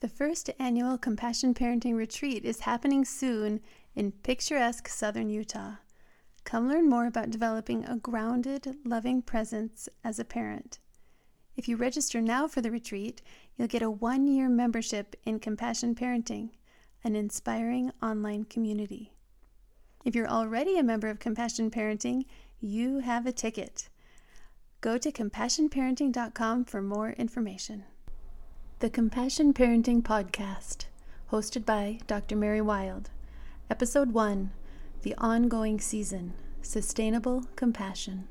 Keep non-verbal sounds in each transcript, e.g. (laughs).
The first annual Compassion Parenting Retreat is happening soon in picturesque southern Utah. Come learn more about developing a grounded, loving presence as a parent. If you register now for the retreat, you'll get a one year membership in Compassion Parenting, an inspiring online community. If you're already a member of Compassion Parenting, you have a ticket. Go to compassionparenting.com for more information. The Compassion Parenting Podcast, hosted by Dr. Mary Wild. Episode 1 The Ongoing Season Sustainable Compassion.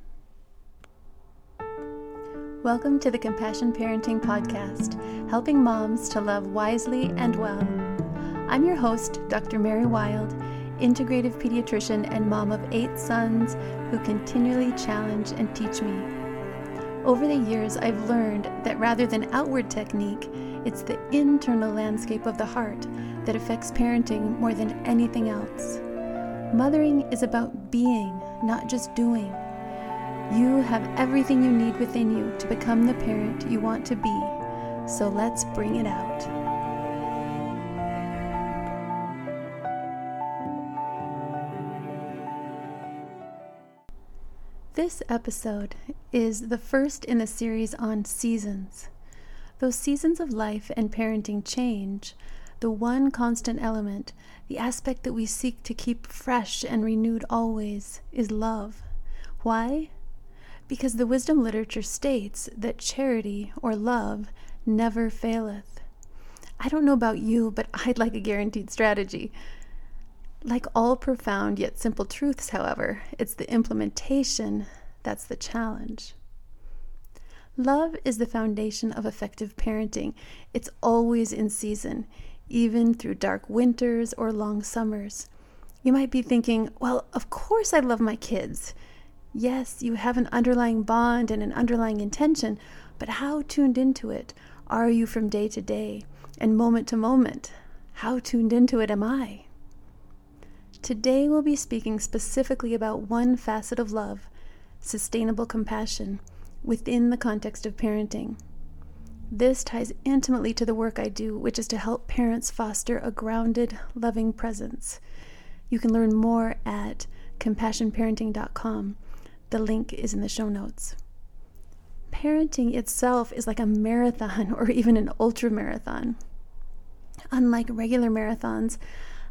Welcome to the Compassion Parenting Podcast, helping moms to love wisely and well. I'm your host, Dr. Mary Wild, integrative pediatrician and mom of eight sons who continually challenge and teach me over the years, I've learned that rather than outward technique, it's the internal landscape of the heart that affects parenting more than anything else. Mothering is about being, not just doing. You have everything you need within you to become the parent you want to be, so let's bring it out. This episode is the first in a series on seasons. Though seasons of life and parenting change, the one constant element, the aspect that we seek to keep fresh and renewed always, is love. Why? Because the wisdom literature states that charity or love never faileth. I don't know about you, but I'd like a guaranteed strategy. Like all profound yet simple truths, however, it's the implementation that's the challenge. Love is the foundation of effective parenting. It's always in season, even through dark winters or long summers. You might be thinking, well, of course I love my kids. Yes, you have an underlying bond and an underlying intention, but how tuned into it are you from day to day and moment to moment? How tuned into it am I? Today we'll be speaking specifically about one facet of love sustainable compassion within the context of parenting. This ties intimately to the work I do, which is to help parents foster a grounded, loving presence. You can learn more at compassionparenting.com. The link is in the show notes. Parenting itself is like a marathon (laughs) or even an ultra marathon. Unlike regular marathons,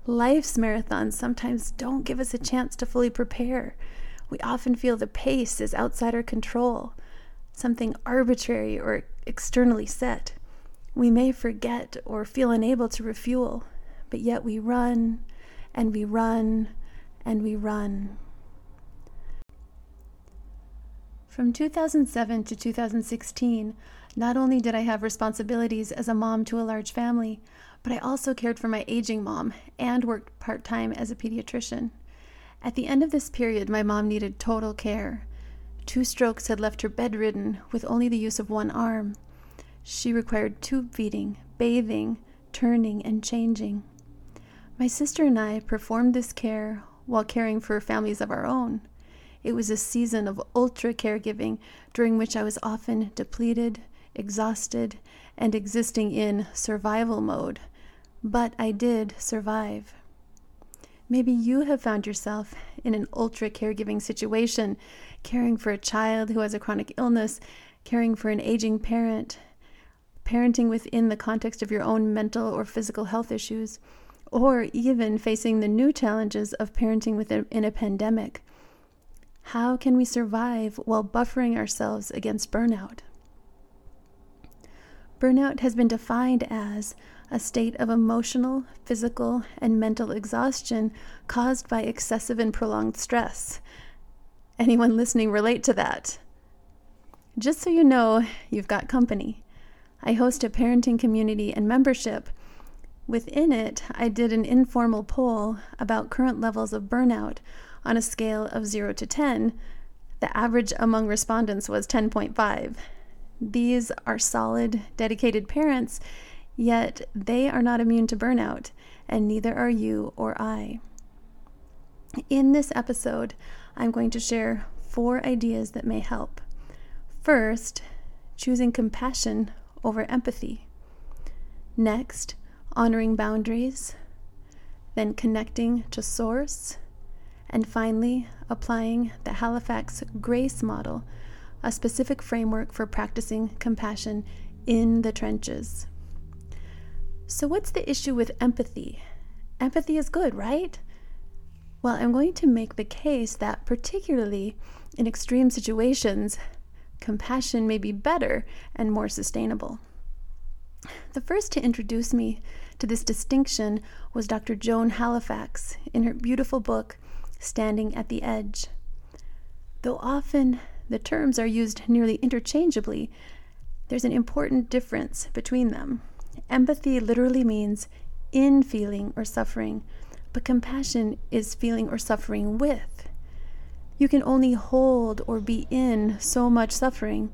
life's marathons sometimes don't give us a chance to fully prepare. We often feel the pace is outside our control, something arbitrary or externally set. We may forget or feel unable to refuel, but yet we run and we run and we run. From 2007 to 2016, not only did I have responsibilities as a mom to a large family, but I also cared for my aging mom and worked part time as a pediatrician. At the end of this period, my mom needed total care. Two strokes had left her bedridden with only the use of one arm. She required tube feeding, bathing, turning, and changing. My sister and I performed this care while caring for families of our own. It was a season of ultra caregiving during which I was often depleted, exhausted, and existing in survival mode. But I did survive. Maybe you have found yourself in an ultra caregiving situation, caring for a child who has a chronic illness, caring for an aging parent, parenting within the context of your own mental or physical health issues, or even facing the new challenges of parenting within a pandemic. How can we survive while buffering ourselves against burnout? Burnout has been defined as a state of emotional, physical, and mental exhaustion caused by excessive and prolonged stress. Anyone listening relate to that? Just so you know, you've got company. I host a parenting community and membership. Within it, I did an informal poll about current levels of burnout on a scale of 0 to 10. The average among respondents was 10.5. These are solid, dedicated parents Yet they are not immune to burnout, and neither are you or I. In this episode, I'm going to share four ideas that may help. First, choosing compassion over empathy. Next, honoring boundaries, then connecting to source, and finally, applying the Halifax Grace Model, a specific framework for practicing compassion in the trenches. So, what's the issue with empathy? Empathy is good, right? Well, I'm going to make the case that, particularly in extreme situations, compassion may be better and more sustainable. The first to introduce me to this distinction was Dr. Joan Halifax in her beautiful book, Standing at the Edge. Though often the terms are used nearly interchangeably, there's an important difference between them. Empathy literally means in feeling or suffering, but compassion is feeling or suffering with. You can only hold or be in so much suffering,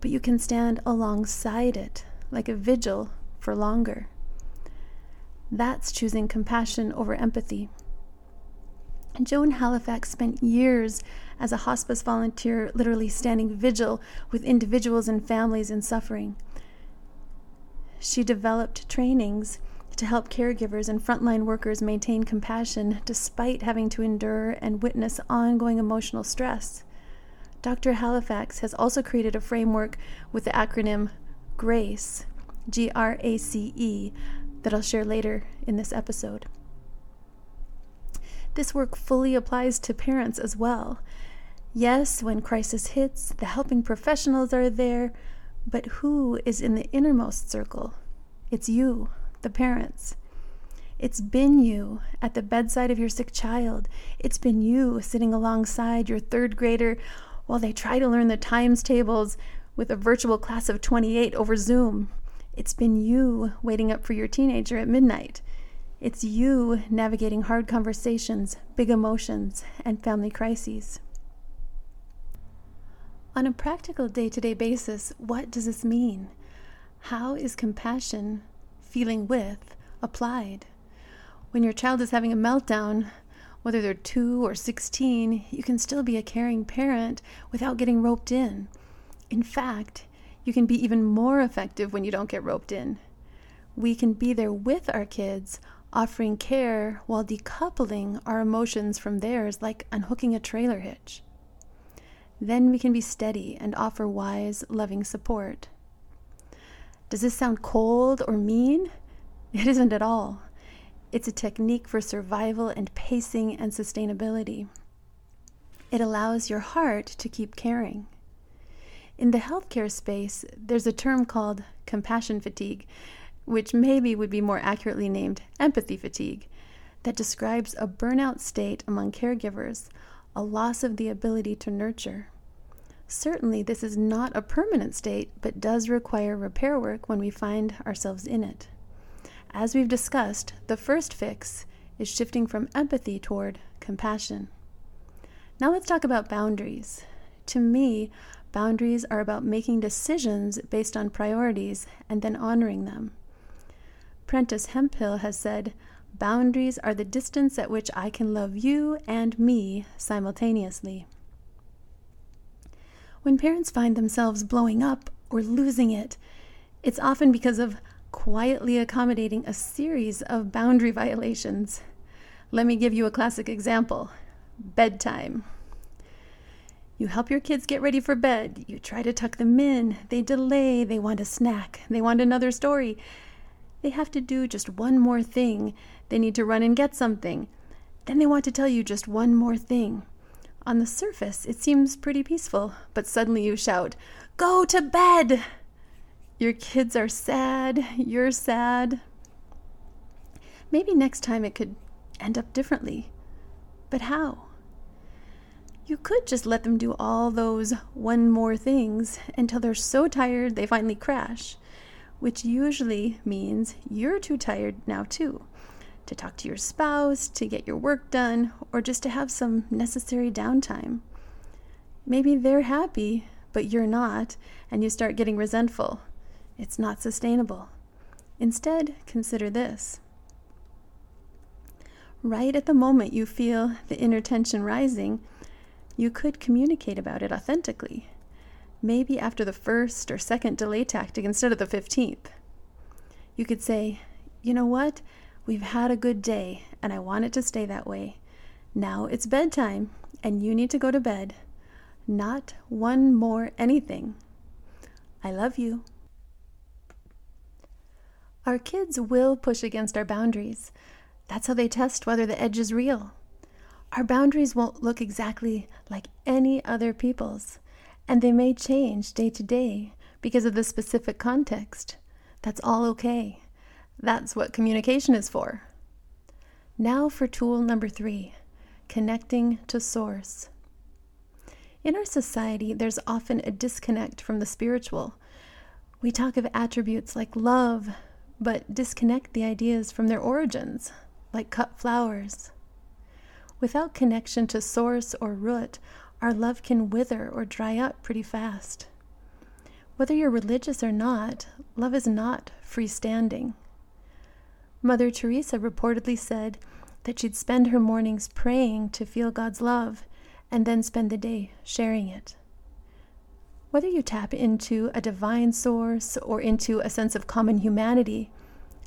but you can stand alongside it like a vigil for longer. That's choosing compassion over empathy. Joan Halifax spent years as a hospice volunteer, literally standing vigil with individuals and families in suffering. She developed trainings to help caregivers and frontline workers maintain compassion despite having to endure and witness ongoing emotional stress. Dr. Halifax has also created a framework with the acronym GRACE, G R A C E, that I'll share later in this episode. This work fully applies to parents as well. Yes, when crisis hits, the helping professionals are there, but who is in the innermost circle? It's you, the parents. It's been you at the bedside of your sick child. It's been you sitting alongside your third grader while they try to learn the times tables with a virtual class of 28 over Zoom. It's been you waiting up for your teenager at midnight. It's you navigating hard conversations, big emotions, and family crises. On a practical day to day basis, what does this mean? How is compassion, feeling with, applied? When your child is having a meltdown, whether they're two or 16, you can still be a caring parent without getting roped in. In fact, you can be even more effective when you don't get roped in. We can be there with our kids offering care while decoupling our emotions from theirs like unhooking a trailer hitch. Then we can be steady and offer wise, loving support. Does this sound cold or mean? (laughs) It isn't at all. It's a technique for survival and pacing and sustainability. It allows your heart to keep caring. In the healthcare space, there's a term called compassion fatigue, which maybe would be more accurately named empathy fatigue, that describes a burnout state among caregivers, a loss of the ability to nurture. Certainly, this is not a permanent state, but does require repair work when we find ourselves in it. As we've discussed, the first fix is shifting from empathy toward compassion. Now let's talk about boundaries. To me, boundaries are about making decisions based on priorities and then honoring them. Prentis Hemphill has said, Boundaries are the distance at which I can love you and me simultaneously. When parents find themselves blowing up or losing it, it's often because of quietly accommodating a series of boundary violations. Let me give you a classic example bedtime. You help your kids get ready for bed. You try to tuck them in. They delay. They want a snack. They want another story. They have to do just one more thing. They need to run and get something. Then they want to tell you just one more thing. On the surface, it seems pretty peaceful, but suddenly you shout, Go to bed! Your kids are sad. You're sad. Maybe next time it could end up differently. But how? You could just let them do all those one more things until they're so tired they finally crash which usually means you're too tired now, too, to talk to your spouse, to get your work done, or just to have some necessary downtime. Maybe they're happy, but you're not, and you start getting resentful. It's not sustainable. Instead, consider this. Right at the moment you feel the inner tension rising, you could communicate about it authentically maybe after the first or second delay tactic instead of the 15th. You could say, You know what? We've had a good day, and I want it to stay that way. Now it's bedtime, and you need to go to bed. Not one more anything. I love you. Our kids will push against our boundaries. That's how they test whether the edge is real. Our boundaries won't look exactly like any other people's, and they may change day to day because of the specific context. That's all okay. That's what communication is for. Now for tool number three connecting to source. In our society, there's often a disconnect from the spiritual. We talk of attributes like love, but disconnect the ideas from their origins, like cut flowers. Without connection to source or root, our love can wither or dry up pretty fast. Whether you're religious or not, love is not freestanding. Mother Teresa reportedly said that she'd spend her mornings praying to feel God's love and then spend the day sharing it. Whether you tap into a divine source or into a sense of common humanity,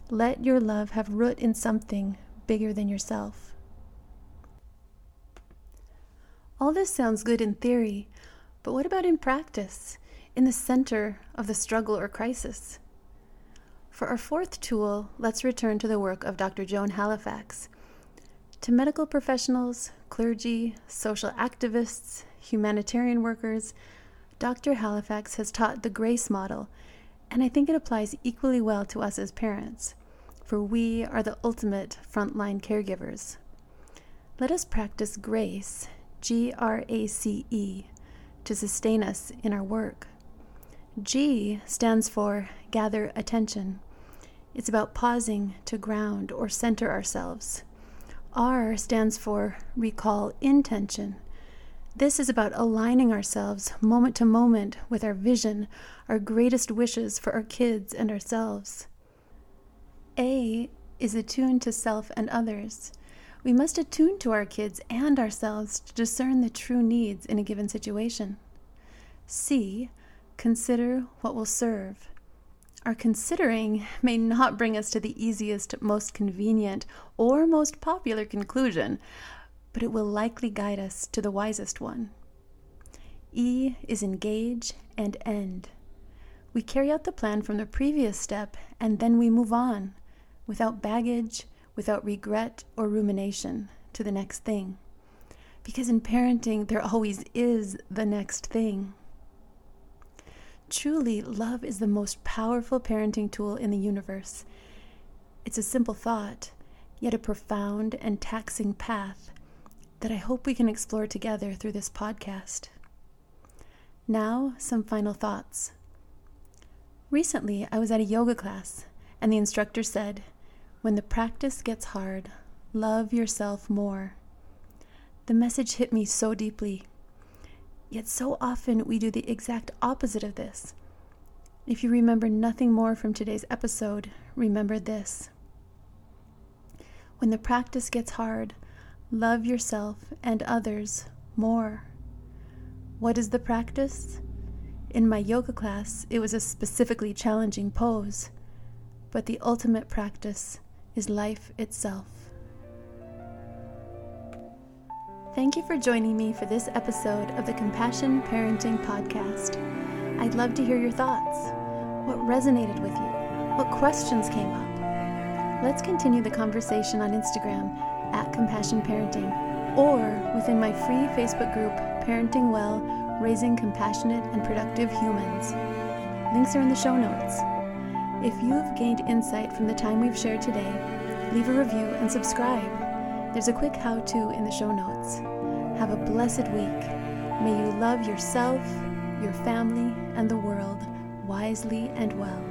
let your love have root in something bigger than yourself. All this sounds good in theory, but what about in practice, in the center of the struggle or crisis? For our fourth tool, let's return to the work of Dr. Joan Halifax. To medical professionals, clergy, social activists, humanitarian workers, Dr. Halifax has taught the GRACE model, and I think it applies equally well to us as parents, for we are the ultimate frontline caregivers. Let us practice grace G R A C E, to sustain us in our work. G stands for gather attention. It's about pausing to ground or center ourselves. R stands for recall intention. This is about aligning ourselves moment to moment with our vision, our greatest wishes for our kids and ourselves. A is attuned to self and others. We must attune to our kids and ourselves to discern the true needs in a given situation. C. Consider what will serve. Our considering may not bring us to the easiest, most convenient, or most popular conclusion, but it will likely guide us to the wisest one. E is engage and end. We carry out the plan from the previous step and then we move on without baggage, without regret or rumination to the next thing. Because in parenting, there always is the next thing. Truly, love is the most powerful parenting tool in the universe. It's a simple thought, yet a profound and taxing path that I hope we can explore together through this podcast. Now, some final thoughts. Recently, I was at a yoga class, and the instructor said, when the practice gets hard, love yourself more. The message hit me so deeply. Yet so often we do the exact opposite of this. If you remember nothing more from today's episode, remember this. When the practice gets hard, love yourself and others more. What is the practice? In my yoga class, it was a specifically challenging pose, but the ultimate practice is life itself. Thank you for joining me for this episode of the Compassion Parenting Podcast. I'd love to hear your thoughts. What resonated with you? What questions came up? Let's continue the conversation on Instagram at Compassion Parenting or within my free Facebook group, Parenting Well Raising Compassionate and Productive Humans. Links are in the show notes. If you have gained insight from the time we've shared today, leave a review and subscribe. There's a quick how to in the show notes. Have a blessed week. May you love yourself, your family, and the world wisely and well.